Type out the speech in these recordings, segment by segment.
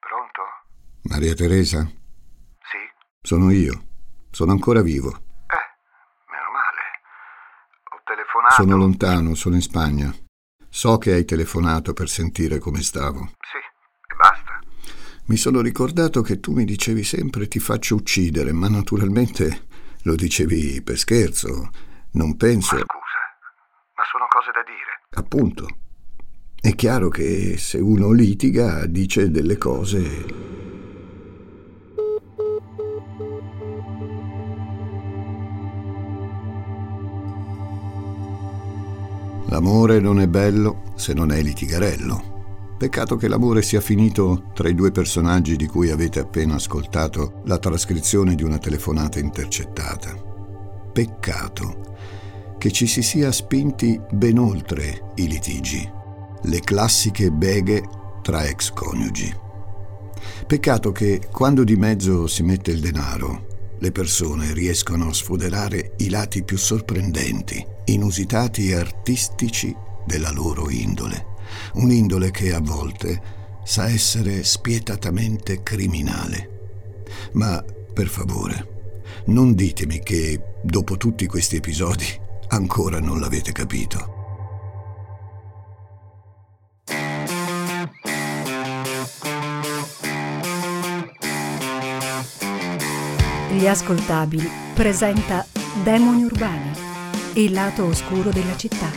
Pronto? Maria Teresa? Sì? Sono io. Sono ancora vivo. Eh, meno male. Ho telefonato. Sono lontano, sono in Spagna. So che hai telefonato per sentire come stavo. Sì, e basta. Mi sono ricordato che tu mi dicevi sempre ti faccio uccidere, ma naturalmente lo dicevi per scherzo. Non penso. Ma scusa, ma sono cose da dire. Appunto. È chiaro che se uno litiga dice delle cose L'amore non è bello se non è litigarello. Peccato che l'amore sia finito tra i due personaggi di cui avete appena ascoltato la trascrizione di una telefonata intercettata. Peccato che ci si sia spinti ben oltre i litigi, le classiche beghe tra ex coniugi. Peccato che quando di mezzo si mette il denaro, le persone riescono a sfoderare i lati più sorprendenti, inusitati e artistici della loro indole. Un'indole che a volte sa essere spietatamente criminale. Ma, per favore, non ditemi che, dopo tutti questi episodi, ancora non l'avete capito. Gli ascoltabili presenta Demoni urbani, il lato oscuro della città.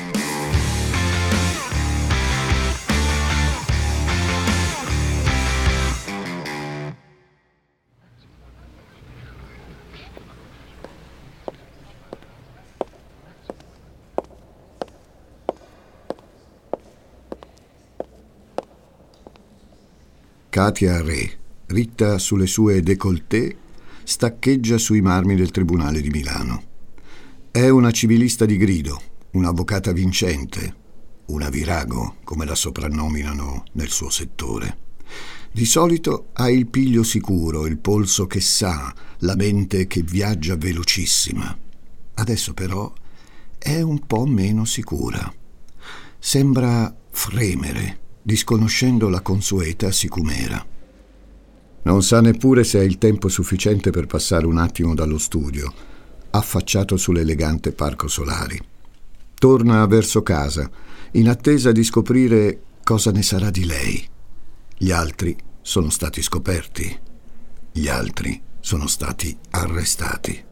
Katia Re, ritta sulle sue décolleté staccheggia sui marmi del Tribunale di Milano. È una civilista di grido, un'avvocata vincente, una virago, come la soprannominano nel suo settore. Di solito ha il piglio sicuro, il polso che sa, la mente che viaggia velocissima. Adesso però è un po' meno sicura. Sembra fremere, disconoscendo la consueta sicumera. Non sa neppure se ha il tempo sufficiente per passare un attimo dallo studio, affacciato sull'elegante parco solari. Torna verso casa, in attesa di scoprire cosa ne sarà di lei. Gli altri sono stati scoperti. Gli altri sono stati arrestati.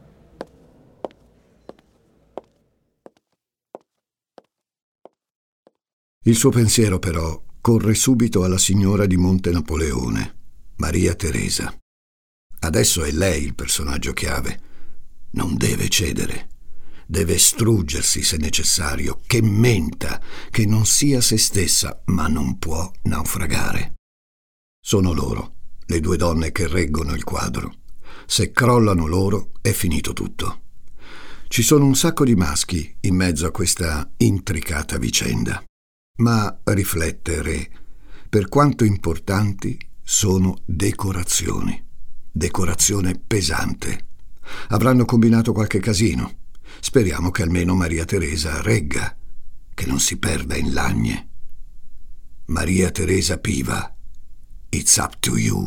Il suo pensiero però corre subito alla signora di Monte Napoleone Maria Teresa. Adesso è lei il personaggio chiave. Non deve cedere. Deve struggersi se necessario, che menta, che non sia se stessa, ma non può naufragare. Sono loro, le due donne che reggono il quadro. Se crollano loro è finito tutto. Ci sono un sacco di maschi in mezzo a questa intricata vicenda. Ma riflettere, per quanto importanti, sono decorazioni. Decorazione pesante. Avranno combinato qualche casino. Speriamo che almeno Maria Teresa regga, che non si perda in lagne. Maria Teresa Piva, it's up to you.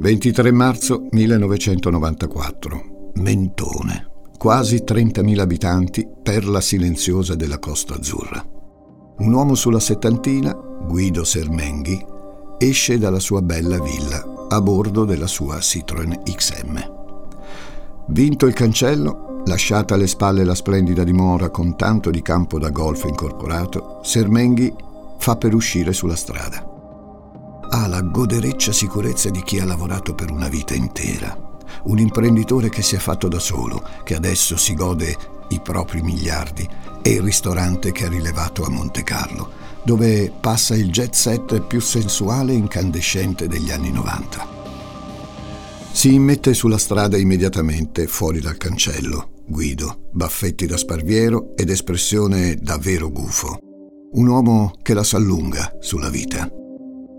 «23 marzo 1994. Mentone quasi 30.000 abitanti, perla silenziosa della Costa Azzurra. Un uomo sulla settantina, Guido Sermenghi, esce dalla sua bella villa a bordo della sua Citroën XM. Vinto il cancello, lasciata alle spalle la splendida dimora con tanto di campo da golf incorporato, Sermenghi fa per uscire sulla strada. Ha la godereccia sicurezza di chi ha lavorato per una vita intera un imprenditore che si è fatto da solo, che adesso si gode i propri miliardi, e il ristorante che ha rilevato a Monte Carlo, dove passa il jet set più sensuale e incandescente degli anni 90. Si immette sulla strada immediatamente fuori dal cancello. Guido, baffetti da sparviero ed espressione davvero gufo. Un uomo che la sa lunga sulla vita.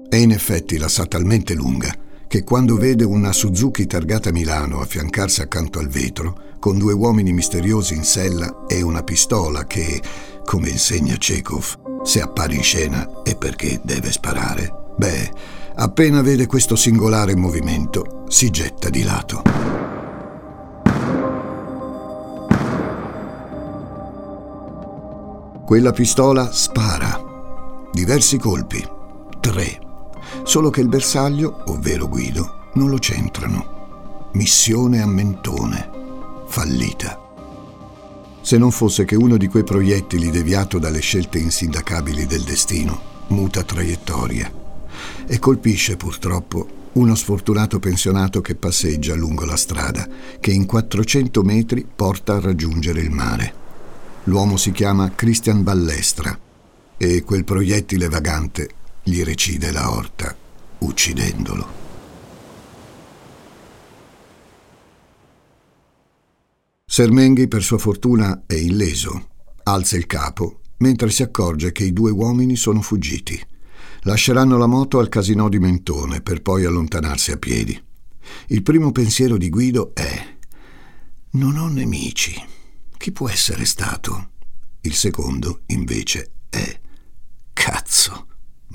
E in effetti la sa talmente lunga che quando vede una Suzuki targata Milano affiancarsi accanto al vetro, con due uomini misteriosi in sella e una pistola che, come insegna Chekhov, se appare in scena è perché deve sparare, beh, appena vede questo singolare movimento, si getta di lato. Quella pistola spara. Diversi colpi. Tre. Solo che il bersaglio, ovvero Guido, non lo centrano. Missione a mentone. Fallita. Se non fosse che uno di quei proiettili deviato dalle scelte insindacabili del destino, muta traiettoria e colpisce purtroppo uno sfortunato pensionato che passeggia lungo la strada, che in 400 metri porta a raggiungere il mare. L'uomo si chiama Christian Ballestra e quel proiettile vagante gli recide la orta, uccidendolo. Sermenghi, per sua fortuna, è illeso. Alza il capo, mentre si accorge che i due uomini sono fuggiti. Lasceranno la moto al casino di Mentone per poi allontanarsi a piedi. Il primo pensiero di Guido è Non ho nemici. Chi può essere stato? Il secondo, invece, è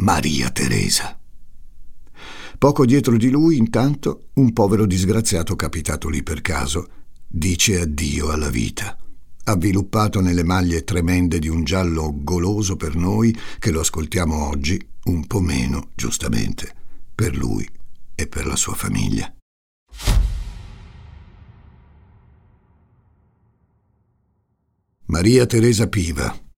Maria Teresa. Poco dietro di lui, intanto, un povero disgraziato capitato lì per caso dice addio alla vita, avviluppato nelle maglie tremende di un giallo goloso per noi che lo ascoltiamo oggi, un po' meno, giustamente, per lui e per la sua famiglia. Maria Teresa Piva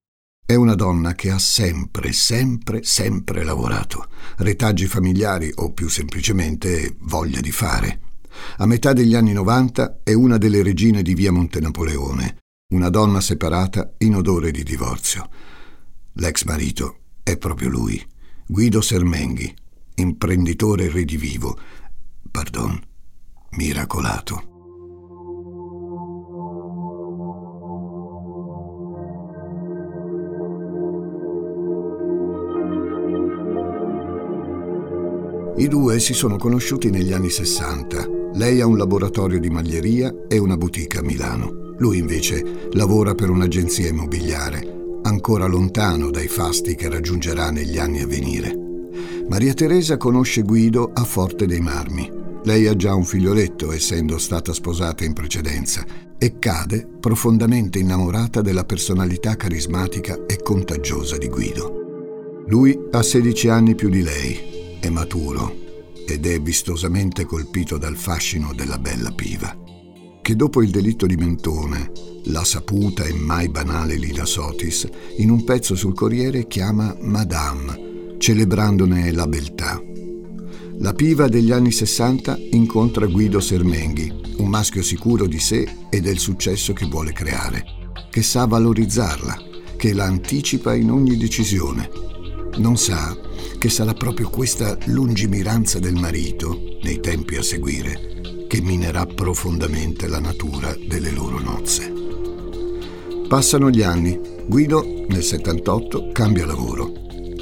è una donna che ha sempre, sempre, sempre lavorato, retaggi familiari o più semplicemente voglia di fare. A metà degli anni 90 è una delle regine di via Montenapoleone, una donna separata in odore di divorzio. L'ex marito è proprio lui, Guido Sermenghi, imprenditore redivivo, pardon, miracolato. I due si sono conosciuti negli anni 60. Lei ha un laboratorio di maglieria e una boutique a Milano. Lui invece lavora per un'agenzia immobiliare, ancora lontano dai fasti che raggiungerà negli anni a venire. Maria Teresa conosce Guido a Forte dei Marmi. Lei ha già un figlioletto, essendo stata sposata in precedenza, e cade profondamente innamorata della personalità carismatica e contagiosa di Guido. Lui ha 16 anni più di lei è maturo ed è vistosamente colpito dal fascino della bella piva, che dopo il delitto di Mentone, la saputa e mai banale Lina Sotis, in un pezzo sul Corriere chiama Madame, celebrandone la beltà. La piva degli anni 60 incontra Guido Sermenghi, un maschio sicuro di sé e del successo che vuole creare, che sa valorizzarla, che la anticipa in ogni decisione. Non sa che sarà proprio questa lungimiranza del marito, nei tempi a seguire, che minerà profondamente la natura delle loro nozze. Passano gli anni. Guido, nel 78, cambia lavoro.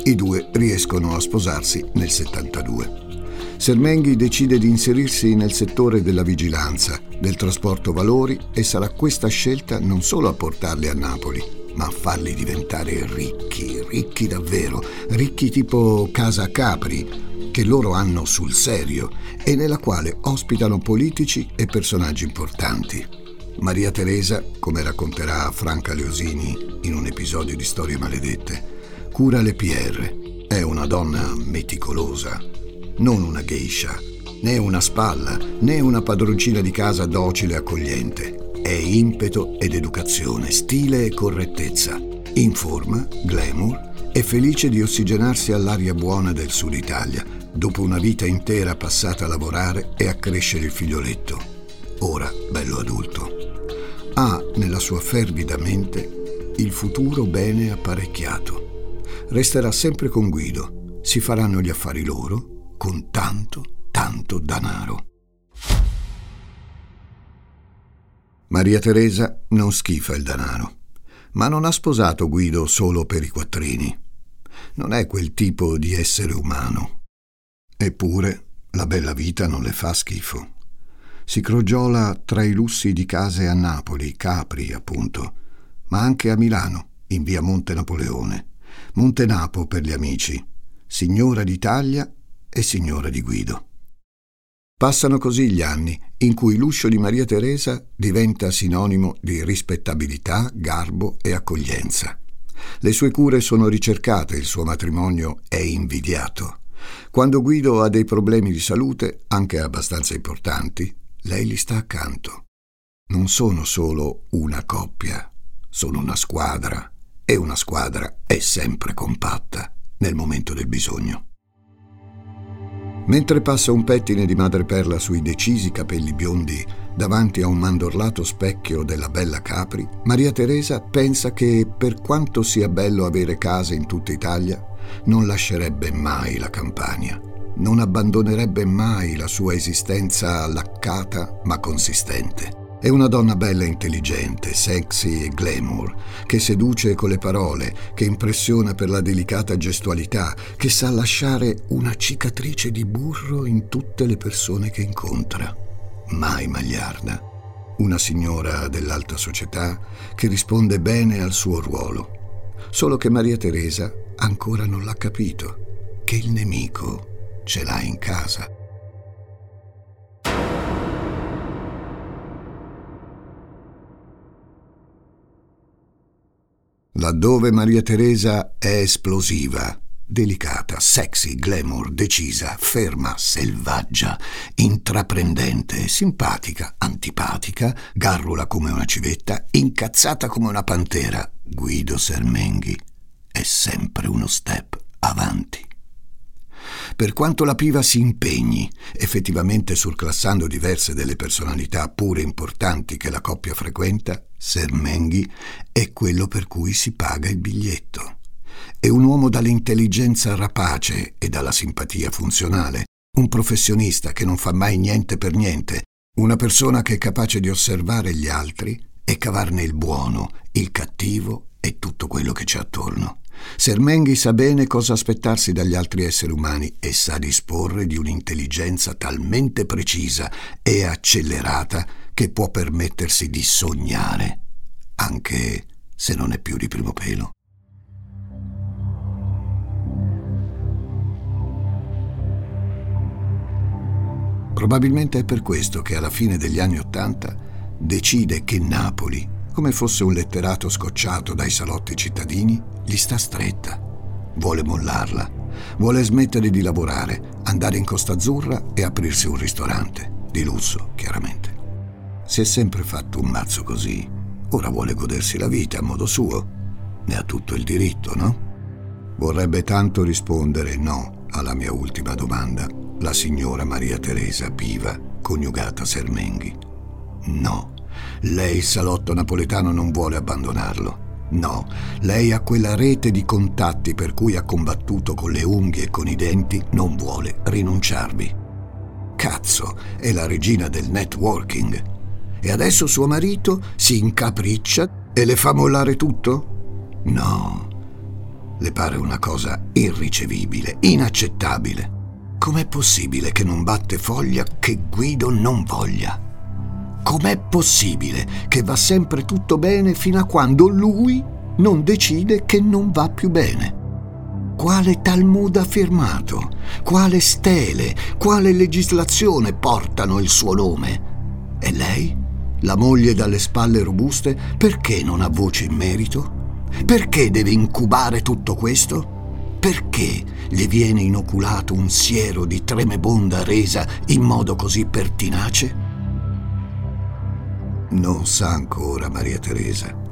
I due riescono a sposarsi nel 72. Sermenghi decide di inserirsi nel settore della vigilanza, del trasporto valori e sarà questa scelta non solo a portarli a Napoli, ma farli diventare ricchi, ricchi davvero, ricchi tipo Casa Capri, che loro hanno sul serio e nella quale ospitano politici e personaggi importanti. Maria Teresa, come racconterà Franca Leosini in un episodio di Storie Maledette, cura le PR. È una donna meticolosa, non una geisha, né una spalla, né una padroncina di casa docile e accogliente. È impeto ed educazione, stile e correttezza, in forma, glamour e felice di ossigenarsi all'aria buona del sud Italia, dopo una vita intera passata a lavorare e a crescere il figlioletto, ora bello adulto. Ha nella sua fervida mente il futuro bene apparecchiato. Resterà sempre con Guido, si faranno gli affari loro con tanto, tanto danaro. Maria Teresa non schifa il denaro, ma non ha sposato Guido solo per i quattrini. Non è quel tipo di essere umano. Eppure la bella vita non le fa schifo. Si crogiola tra i lussi di case a Napoli, Capri appunto, ma anche a Milano, in via Monte Napoleone. Montenapo per gli amici, signora d'Italia e signora di Guido. Passano così gli anni in cui l'uscio di Maria Teresa diventa sinonimo di rispettabilità, garbo e accoglienza. Le sue cure sono ricercate, il suo matrimonio è invidiato. Quando Guido ha dei problemi di salute, anche abbastanza importanti, lei gli sta accanto. Non sono solo una coppia, sono una squadra e una squadra è sempre compatta nel momento del bisogno. Mentre passa un pettine di madreperla sui decisi capelli biondi davanti a un mandorlato specchio della bella Capri, Maria Teresa pensa che, per quanto sia bello avere case in tutta Italia, non lascerebbe mai la campagna, non abbandonerebbe mai la sua esistenza laccata ma consistente. È una donna bella e intelligente, sexy e glamour, che seduce con le parole, che impressiona per la delicata gestualità, che sa lasciare una cicatrice di burro in tutte le persone che incontra. Mai magliarda. Una signora dell'alta società che risponde bene al suo ruolo. Solo che Maria Teresa ancora non l'ha capito, che il nemico ce l'ha in casa. Laddove Maria Teresa è esplosiva, delicata, sexy, glamour, decisa, ferma, selvaggia, intraprendente, simpatica, antipatica, garrula come una civetta, incazzata come una pantera, Guido Sermenghi è sempre uno step avanti. Per quanto la piva si impegni, effettivamente surclassando diverse delle personalità pure importanti che la coppia frequenta, Sermenghi è quello per cui si paga il biglietto. È un uomo dall'intelligenza rapace e dalla simpatia funzionale, un professionista che non fa mai niente per niente, una persona che è capace di osservare gli altri e cavarne il buono, il cattivo e tutto quello che c'è attorno. Sermenghi sa bene cosa aspettarsi dagli altri esseri umani e sa disporre di un'intelligenza talmente precisa e accelerata che può permettersi di sognare, anche se non è più di primo pelo. Probabilmente è per questo che alla fine degli anni Ottanta decide che Napoli, come fosse un letterato scocciato dai salotti cittadini, gli sta stretta. Vuole mollarla. Vuole smettere di lavorare, andare in Costa Azzurra e aprirsi un ristorante. Di lusso, chiaramente. Si è sempre fatto un mazzo così. Ora vuole godersi la vita a modo suo. Ne ha tutto il diritto, no? Vorrebbe tanto rispondere no alla mia ultima domanda, la signora Maria Teresa Piva, coniugata Sermenghi. No, lei il salotto napoletano non vuole abbandonarlo. No, lei ha quella rete di contatti per cui ha combattuto con le unghie e con i denti, non vuole rinunciarvi. Cazzo, è la regina del networking. E adesso suo marito si incapriccia e le fa mollare tutto? No, le pare una cosa irricevibile, inaccettabile. Com'è possibile che non batte foglia che Guido non voglia? Com'è possibile che va sempre tutto bene fino a quando lui non decide che non va più bene? Quale Talmud ha firmato? Quale stele, quale legislazione portano il suo nome? E lei, la moglie dalle spalle robuste, perché non ha voce in merito? Perché deve incubare tutto questo? Perché le viene inoculato un siero di tremebonda resa in modo così pertinace? Non sa ancora Maria Teresa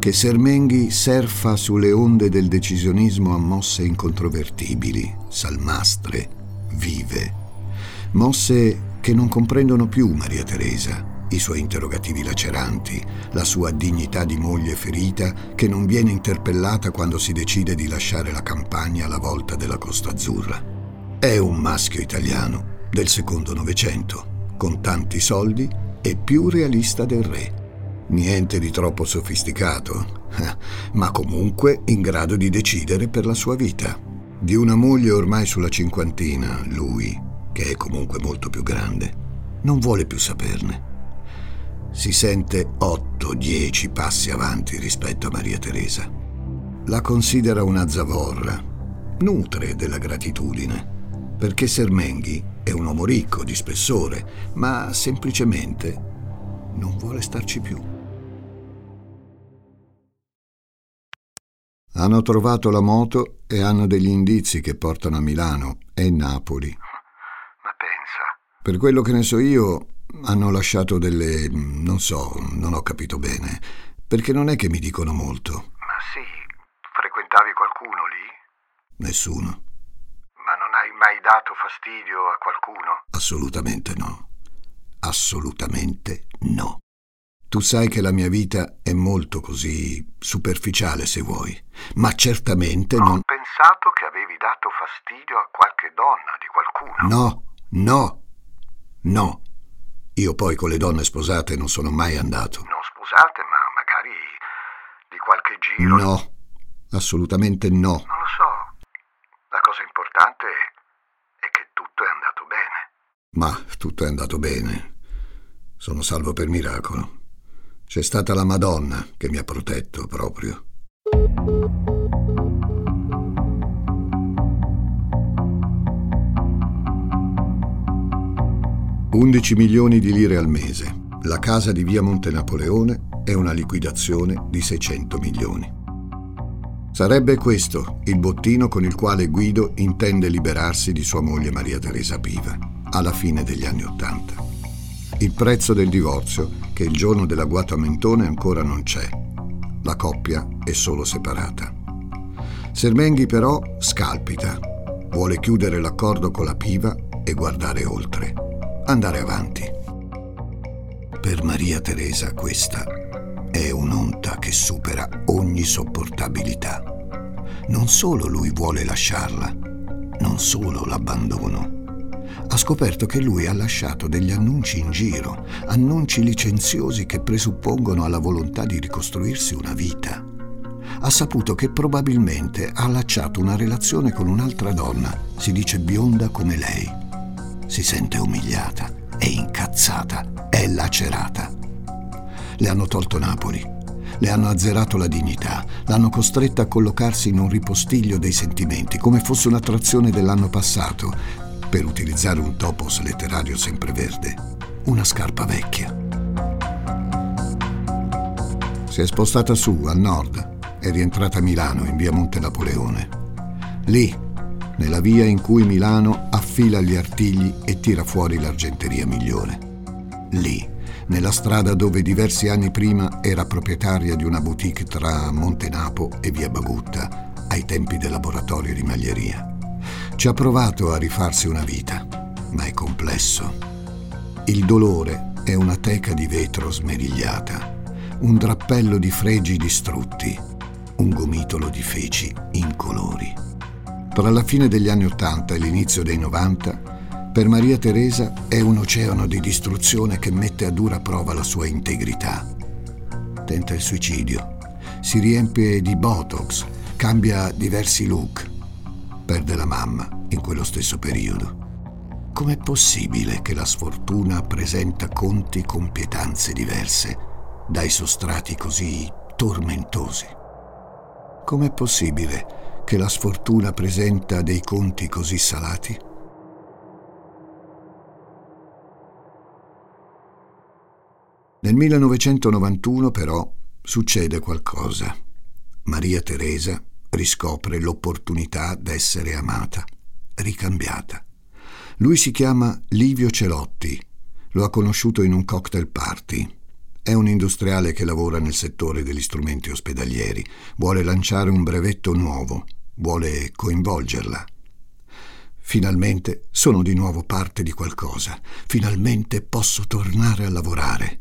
che Sermenghi surfa sulle onde del decisionismo a mosse incontrovertibili, salmastre, vive. Mosse che non comprendono più Maria Teresa, i suoi interrogativi laceranti, la sua dignità di moglie ferita che non viene interpellata quando si decide di lasciare la campagna alla volta della Costa Azzurra. È un maschio italiano del secondo Novecento, con tanti soldi e più realista del re. Niente di troppo sofisticato, ma comunque in grado di decidere per la sua vita. Di una moglie ormai sulla cinquantina, lui, che è comunque molto più grande, non vuole più saperne. Si sente 8-10 passi avanti rispetto a Maria Teresa. La considera una zavorra, nutre della gratitudine, perché Sermenghi è un uomo ricco, di spessore, ma semplicemente non vuole starci più. Hanno trovato la moto e hanno degli indizi che portano a Milano e Napoli. Ma pensa. Per quello che ne so io, hanno lasciato delle... non so, non ho capito bene, perché non è che mi dicono molto. Ma sì, frequentavi qualcuno lì? Nessuno. Ma non hai mai dato fastidio a qualcuno? Assolutamente no. Assolutamente no. Tu sai che la mia vita è molto così superficiale, se vuoi, ma certamente Ho non... pensato che avevi dato fastidio a qualche donna di qualcuno. No, no, no. Io poi con le donne sposate non sono mai andato. Non scusate, ma magari di qualche giro. No, assolutamente no. Non lo so. La cosa importante è che tutto è andato bene. Ma tutto è andato bene. Sono salvo per miracolo. C'è stata la Madonna che mi ha protetto proprio. 11 milioni di lire al mese. La casa di via Monte Napoleone è una liquidazione di 600 milioni. Sarebbe questo il bottino con il quale Guido intende liberarsi di sua moglie Maria Teresa Piva alla fine degli anni Ottanta. Il prezzo del divorzio, che il giorno dell'agguato a Mentone ancora non c'è. La coppia è solo separata. Sermenghi però scalpita, vuole chiudere l'accordo con la Piva e guardare oltre, andare avanti. Per Maria Teresa questa è un'onta che supera ogni sopportabilità. Non solo lui vuole lasciarla, non solo l'abbandono. Ha scoperto che lui ha lasciato degli annunci in giro, annunci licenziosi che presuppongono alla volontà di ricostruirsi una vita. Ha saputo che probabilmente ha allacciato una relazione con un'altra donna, si dice bionda come lei. Si sente umiliata, è incazzata, è lacerata. Le hanno tolto Napoli, le hanno azzerato la dignità, l'hanno costretta a collocarsi in un ripostiglio dei sentimenti, come fosse un'attrazione dell'anno passato, per utilizzare un topos letterario sempreverde, una scarpa vecchia. Si è spostata su, al nord, è rientrata a Milano, in via Monte Napoleone. Lì, nella via in cui Milano affila gli artigli e tira fuori l'argenteria migliore. Lì, nella strada dove diversi anni prima era proprietaria di una boutique tra Montenapo e via Bagutta, ai tempi del laboratorio di maglieria. Ci ha provato a rifarsi una vita, ma è complesso. Il dolore è una teca di vetro smerigliata, un drappello di fregi distrutti, un gomitolo di feci incolori. Tra la fine degli anni Ottanta e l'inizio dei 90, per Maria Teresa è un oceano di distruzione che mette a dura prova la sua integrità. Tenta il suicidio, si riempie di Botox, cambia diversi look, perde la mamma in quello stesso periodo. Com'è possibile che la sfortuna presenta conti con pietanze diverse dai sostrati così tormentosi? Com'è possibile che la sfortuna presenta dei conti così salati? Nel 1991 però succede qualcosa. Maria Teresa riscopre l'opportunità d'essere amata, ricambiata. Lui si chiama Livio Celotti, lo ha conosciuto in un cocktail party. È un industriale che lavora nel settore degli strumenti ospedalieri, vuole lanciare un brevetto nuovo, vuole coinvolgerla. Finalmente sono di nuovo parte di qualcosa, finalmente posso tornare a lavorare.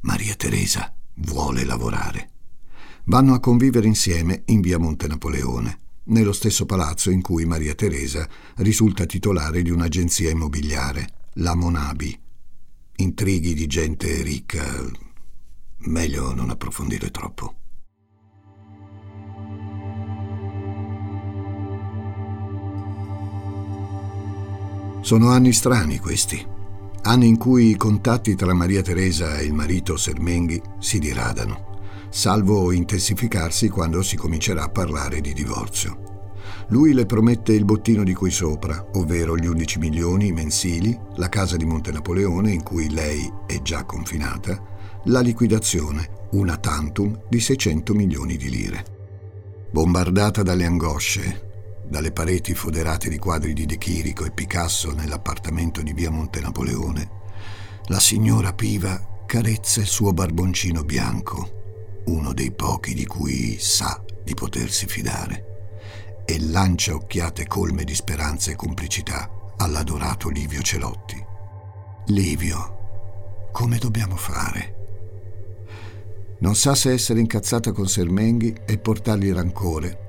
Maria Teresa vuole lavorare vanno a convivere insieme in via Monte Napoleone, nello stesso palazzo in cui Maria Teresa risulta titolare di un'agenzia immobiliare, la Monabi. Intrighi di gente ricca. Meglio non approfondire troppo. Sono anni strani questi, anni in cui i contatti tra Maria Teresa e il marito Sermenghi si diradano, salvo intensificarsi quando si comincerà a parlare di divorzio. Lui le promette il bottino di qui sopra, ovvero gli 11 milioni mensili, la casa di Monte Napoleone in cui lei è già confinata, la liquidazione, una tantum, di 600 milioni di lire. Bombardata dalle angosce, dalle pareti foderate di quadri di De Chirico e Picasso nell'appartamento di via Monte Napoleone, la signora Piva carezza il suo barboncino bianco, uno dei pochi di cui sa di potersi fidare, e lancia occhiate colme di speranza e complicità all'adorato Livio Celotti. Livio, come dobbiamo fare? Non sa se essere incazzata con Sermenghi e portargli rancore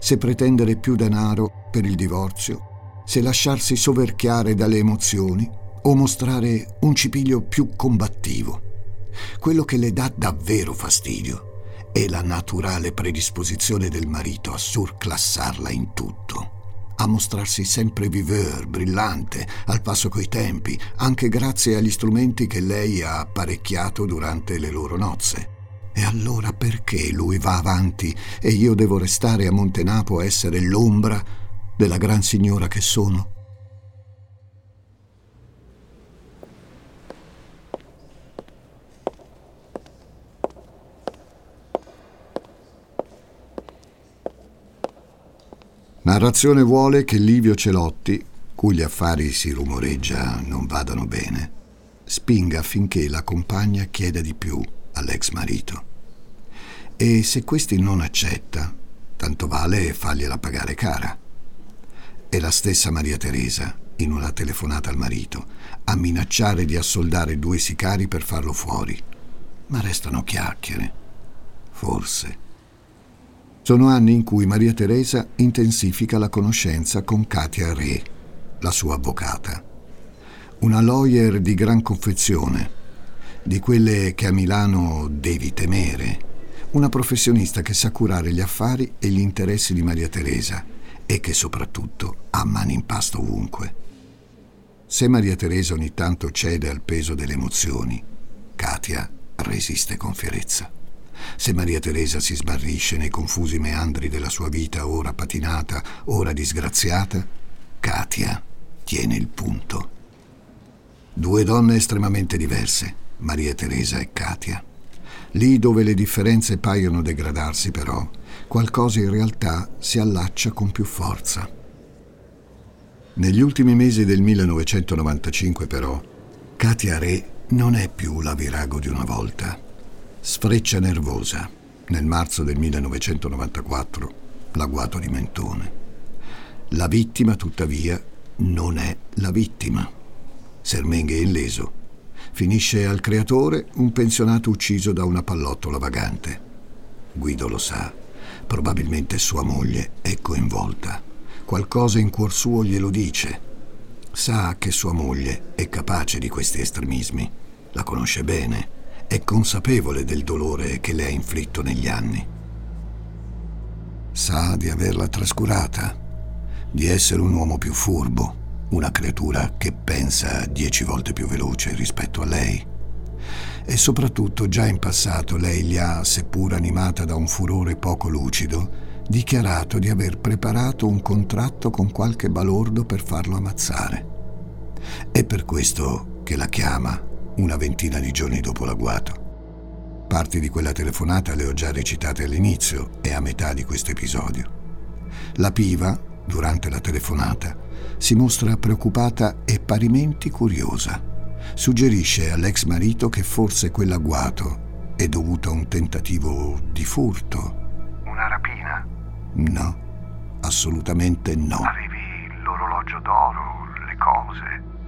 se pretendere più denaro per il divorzio, se lasciarsi soverchiare dalle emozioni o mostrare un cipiglio più combattivo. Quello che le dà davvero fastidio è la naturale predisposizione del marito a surclassarla in tutto, a mostrarsi sempre viveur, brillante, al passo coi tempi, anche grazie agli strumenti che lei ha apparecchiato durante le loro nozze. E allora perché lui va avanti e io devo restare a Montenapo a essere l'ombra della gran signora che sono? Narrazione vuole che Livio Celotti, cui gli affari si rumoreggia non vadano bene, spinga affinché la compagna chieda di più all'ex marito. E se questi non accetta, tanto vale fargliela pagare cara. E la stessa Maria Teresa, in una telefonata al marito, a minacciare di assoldare due sicari per farlo fuori. Ma restano chiacchiere. Forse. Sono anni in cui Maria Teresa intensifica la conoscenza con Katia Re, la sua avvocata. Una lawyer di gran confezione, di quelle che a Milano devi temere, una professionista che sa curare gli affari e gli interessi di Maria Teresa e che soprattutto ha mani in pasta ovunque. Se Maria Teresa ogni tanto cede al peso delle emozioni, Katia resiste con fierezza. Se Maria Teresa si smarrisce nei confusi meandri della sua vita, ora patinata, ora disgraziata, Katia tiene il punto. Due donne estremamente diverse, Maria Teresa e Katia. Lì dove le differenze paiono degradarsi, però, qualcosa in realtà si allaccia con più forza. Negli ultimi mesi del 1995, però, Katia Re non è più la virago di una volta. Sfreccia nervosa, nel marzo del 1994, l'agguato di Mentone. La vittima, tuttavia, non è la vittima. Sermenghe è illeso Finisce al creatore un pensionato ucciso da una pallottola vagante. Guido lo sa, probabilmente sua moglie è coinvolta. Qualcosa in cuor suo glielo dice. Sa che sua moglie è capace di questi estremismi, la conosce bene, è consapevole del dolore che le ha inflitto negli anni. Sa di averla trascurata, di essere un uomo più furbo, una creatura che pensa dieci volte più veloce rispetto a lei. E soprattutto già in passato lei gli ha, seppur animata da un furore poco lucido, dichiarato di aver preparato un contratto con qualche balordo per farlo ammazzare. È per questo che la chiama una ventina di giorni dopo l'agguato. Parti di quella telefonata le ho già recitate all'inizio e a metà di questo episodio. La piva, durante la telefonata, si mostra preoccupata e parimenti curiosa. Suggerisce all'ex marito che forse quell'agguato è dovuto a un tentativo di furto. Una rapina? No, assolutamente no. Avevi l'orologio d'oro, le cose.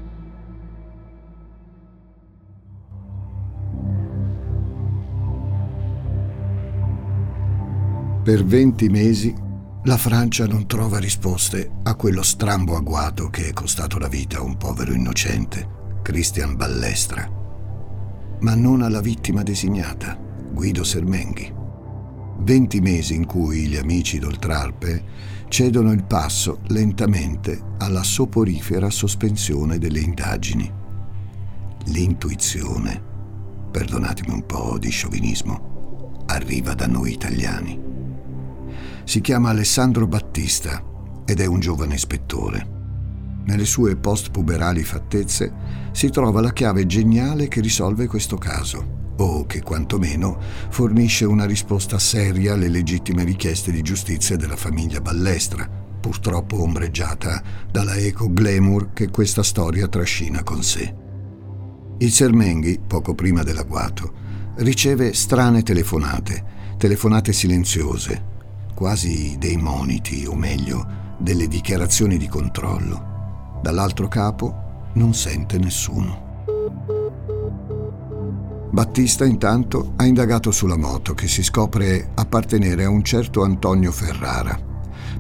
Per venti mesi la Francia non trova risposte a quello strambo agguato che è costato la vita a un povero innocente, Christian Ballestra, ma non alla vittima designata, Guido Sermenghi. Venti mesi in cui gli amici d'Oltrarpe cedono il passo lentamente alla soporifera sospensione delle indagini. L'intuizione, perdonatemi un po' di sciovinismo, arriva da noi italiani. Si chiama Alessandro Battista ed è un giovane ispettore. Nelle sue post-puberali fattezze si trova la chiave geniale che risolve questo caso o che quantomeno fornisce una risposta seria alle legittime richieste di giustizia della famiglia Ballestra, purtroppo ombreggiata dalla eco glamour che questa storia trascina con sé. Il Sermenghi, poco prima dell'agguato, riceve strane telefonate, telefonate silenziose, quasi dei moniti, o meglio, delle dichiarazioni di controllo. Dall'altro capo non sente nessuno. Battista intanto ha indagato sulla moto che si scopre appartenere a un certo Antonio Ferrara.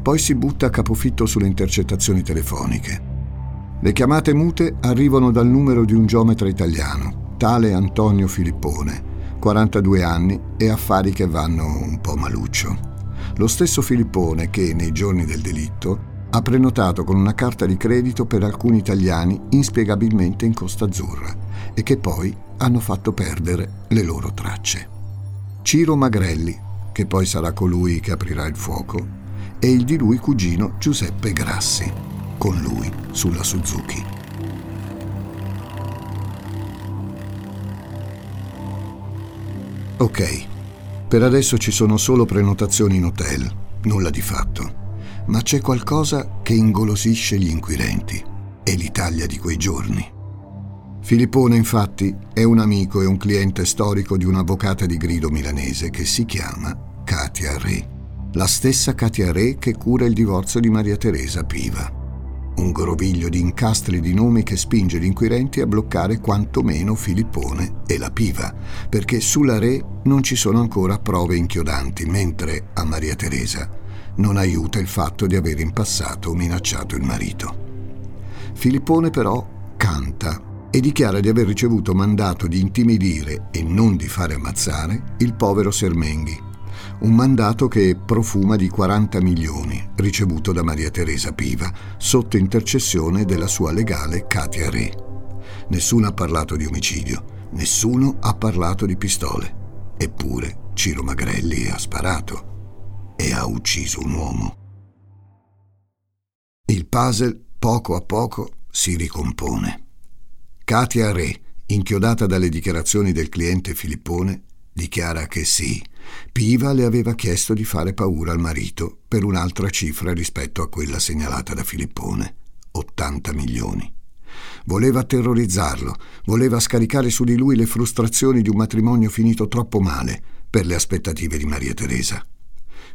Poi si butta a capofitto sulle intercettazioni telefoniche. Le chiamate mute arrivano dal numero di un geometra italiano, tale Antonio Filippone, 42 anni e affari che vanno un po' maluccio. Lo stesso Filippone che, nei giorni del delitto, ha prenotato con una carta di credito per alcuni italiani inspiegabilmente in Costa Azzurra e che poi hanno fatto perdere le loro tracce. Ciro Magrelli, che poi sarà colui che aprirà il fuoco, e il di lui cugino Giuseppe Grassi, con lui sulla Suzuki. Ok, per adesso ci sono solo prenotazioni in hotel, nulla di fatto ma c'è qualcosa che ingolosisce gli inquirenti. È l'Italia di quei giorni. Filippone, infatti, è un amico e un cliente storico di un'avvocata di grido milanese che si chiama Katia Re. La stessa Katia Re che cura il divorzio di Maria Teresa Piva. Un groviglio di incastri di nomi che spinge gli inquirenti a bloccare quantomeno Filippone e la Piva, perché sulla Re non ci sono ancora prove inchiodanti, mentre a Maria Teresa non aiuta il fatto di aver in passato minacciato il marito. Filippone però canta e dichiara di aver ricevuto mandato di intimidire e non di fare ammazzare il povero Sermenghi, un mandato che profuma di 40 milioni ricevuto da Maria Teresa Piva sotto intercessione della sua legale Katia Re. Nessuno ha parlato di omicidio, nessuno ha parlato di pistole, eppure Ciro Magrelli ha sparato e ha ucciso un uomo. Il puzzle, poco a poco, si ricompone. Katia Re, inchiodata dalle dichiarazioni del cliente Filippone, dichiara che sì, Piva le aveva chiesto di fare paura al marito per un'altra cifra rispetto a quella segnalata da Filippone, 80 milioni. Voleva terrorizzarlo, voleva scaricare su di lui le frustrazioni di un matrimonio finito troppo male per le aspettative di Maria Teresa.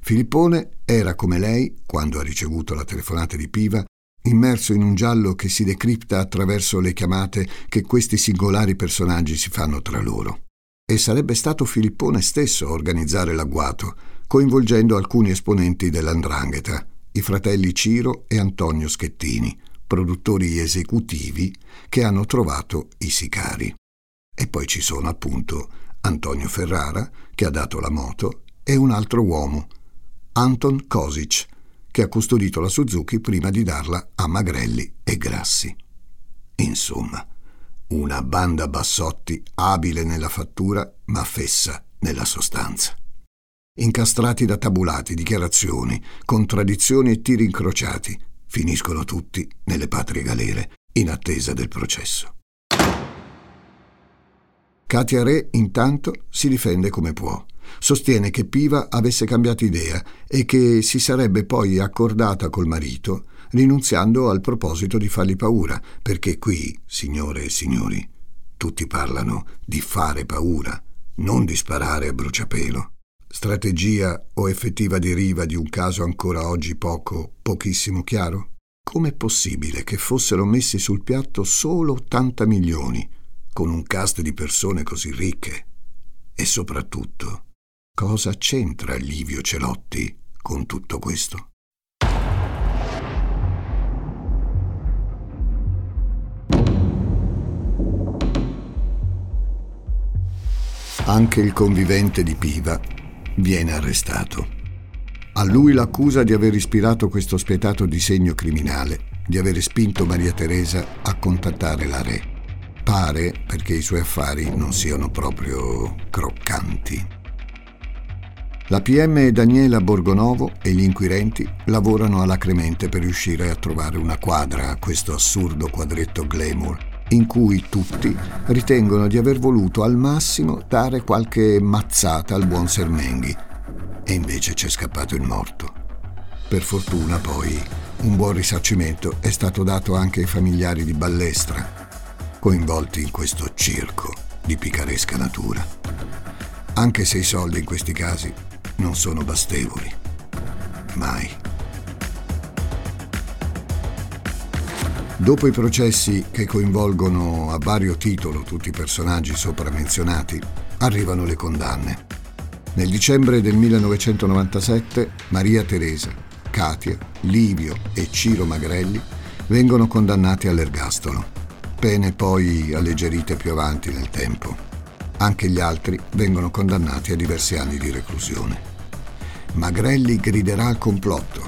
Filippone era come lei, quando ha ricevuto la telefonata di Piva, immerso in un giallo che si decripta attraverso le chiamate che questi singolari personaggi si fanno tra loro. E sarebbe stato Filippone stesso a organizzare l'agguato, coinvolgendo alcuni esponenti dell'Andrangheta, i fratelli Ciro e Antonio Schettini, produttori esecutivi che hanno trovato i sicari. E poi ci sono appunto Antonio Ferrara, che ha dato la moto, e un altro uomo, Anton Kosic, che ha custodito la Suzuki prima di darla a Magrelli e Grassi. Insomma, una banda bassotti abile nella fattura ma fessa nella sostanza. Incastrati da tabulati, dichiarazioni, contraddizioni e tiri incrociati, finiscono tutti nelle patrie galere in attesa del processo. Katia Re intanto si difende come può Sostiene che Piva avesse cambiato idea e che si sarebbe poi accordata col marito, rinunziando al proposito di fargli paura, perché qui, signore e signori, tutti parlano di fare paura, non di sparare a bruciapelo. Strategia o effettiva deriva di un caso ancora oggi poco, pochissimo chiaro? Com'è possibile che fossero messi sul piatto solo 80 milioni, con un cast di persone così ricche? E soprattutto, Cosa c'entra Livio Celotti con tutto questo? Anche il convivente di Piva viene arrestato. A lui l'accusa di aver ispirato questo spietato disegno criminale, di aver spinto Maria Teresa a contattare la Re. Pare perché i suoi affari non siano proprio croccanti. La PM Daniela Borgonovo e gli inquirenti lavorano alacremente per riuscire a trovare una quadra a questo assurdo quadretto glamour, in cui tutti ritengono di aver voluto al massimo dare qualche mazzata al buon Sermenghi. E invece c'è scappato il morto. Per fortuna poi un buon risarcimento è stato dato anche ai familiari di Ballestra, coinvolti in questo circo di picaresca natura. Anche se i soldi in questi casi non sono bastevoli. Mai. Dopo i processi che coinvolgono a vario titolo tutti i personaggi sopra menzionati, arrivano le condanne. Nel dicembre del 1997 Maria Teresa, Katia, Livio e Ciro Magrelli vengono condannati all'ergastolo, pene poi alleggerite più avanti nel tempo. Anche gli altri vengono condannati a diversi anni di reclusione. Magrelli griderà al complotto,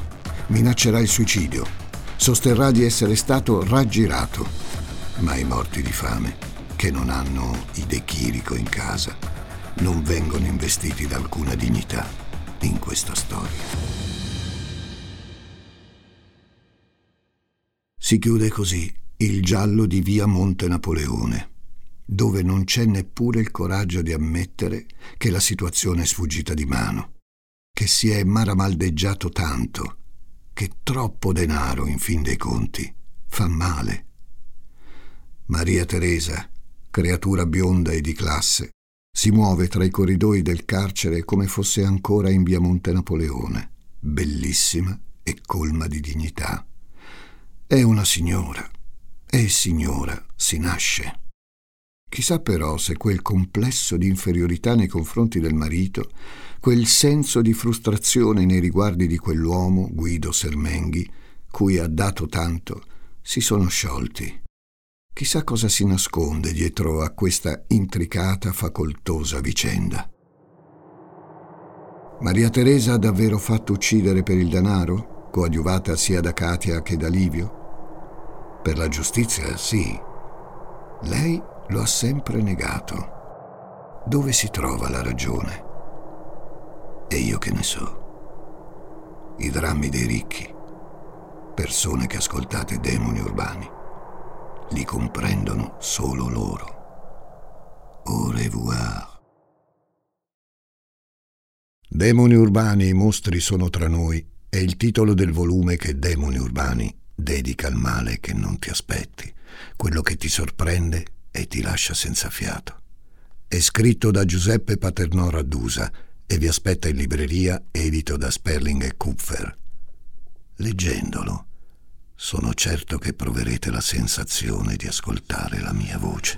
minaccerà il suicidio, sosterrà di essere stato raggirato, ma i morti di fame, che non hanno i De Chirico in casa, non vengono investiti da alcuna dignità in questa storia. Si chiude così il giallo di via Monte Napoleone dove non c'è neppure il coraggio di ammettere che la situazione è sfuggita di mano, che si è maramaldeggiato tanto, che troppo denaro, in fin dei conti, fa male. Maria Teresa, creatura bionda e di classe, si muove tra i corridoi del carcere come fosse ancora in via Monte Napoleone, bellissima e colma di dignità. È una signora, e signora si nasce. Chissà però se quel complesso di inferiorità nei confronti del marito, quel senso di frustrazione nei riguardi di quell'uomo, Guido Sermenghi, cui ha dato tanto, si sono sciolti. Chissà cosa si nasconde dietro a questa intricata, facoltosa vicenda. Maria Teresa ha davvero fatto uccidere per il denaro, coadiuvata sia da Katia che da Livio? Per la giustizia, sì. Lei lo ha sempre negato. Dove si trova la ragione? E io che ne so. I drammi dei ricchi, persone che ascoltate demoni urbani, li comprendono solo loro. Au revoir. Demoni urbani, i mostri sono tra noi, è il titolo del volume che Demoni urbani dedica al male che non ti aspetti, quello che ti sorprende e ti lascia senza fiato. È scritto da Giuseppe Paternò Raddusa e vi aspetta in libreria edito da Sperling e Kupfer. Leggendolo, sono certo che proverete la sensazione di ascoltare la mia voce.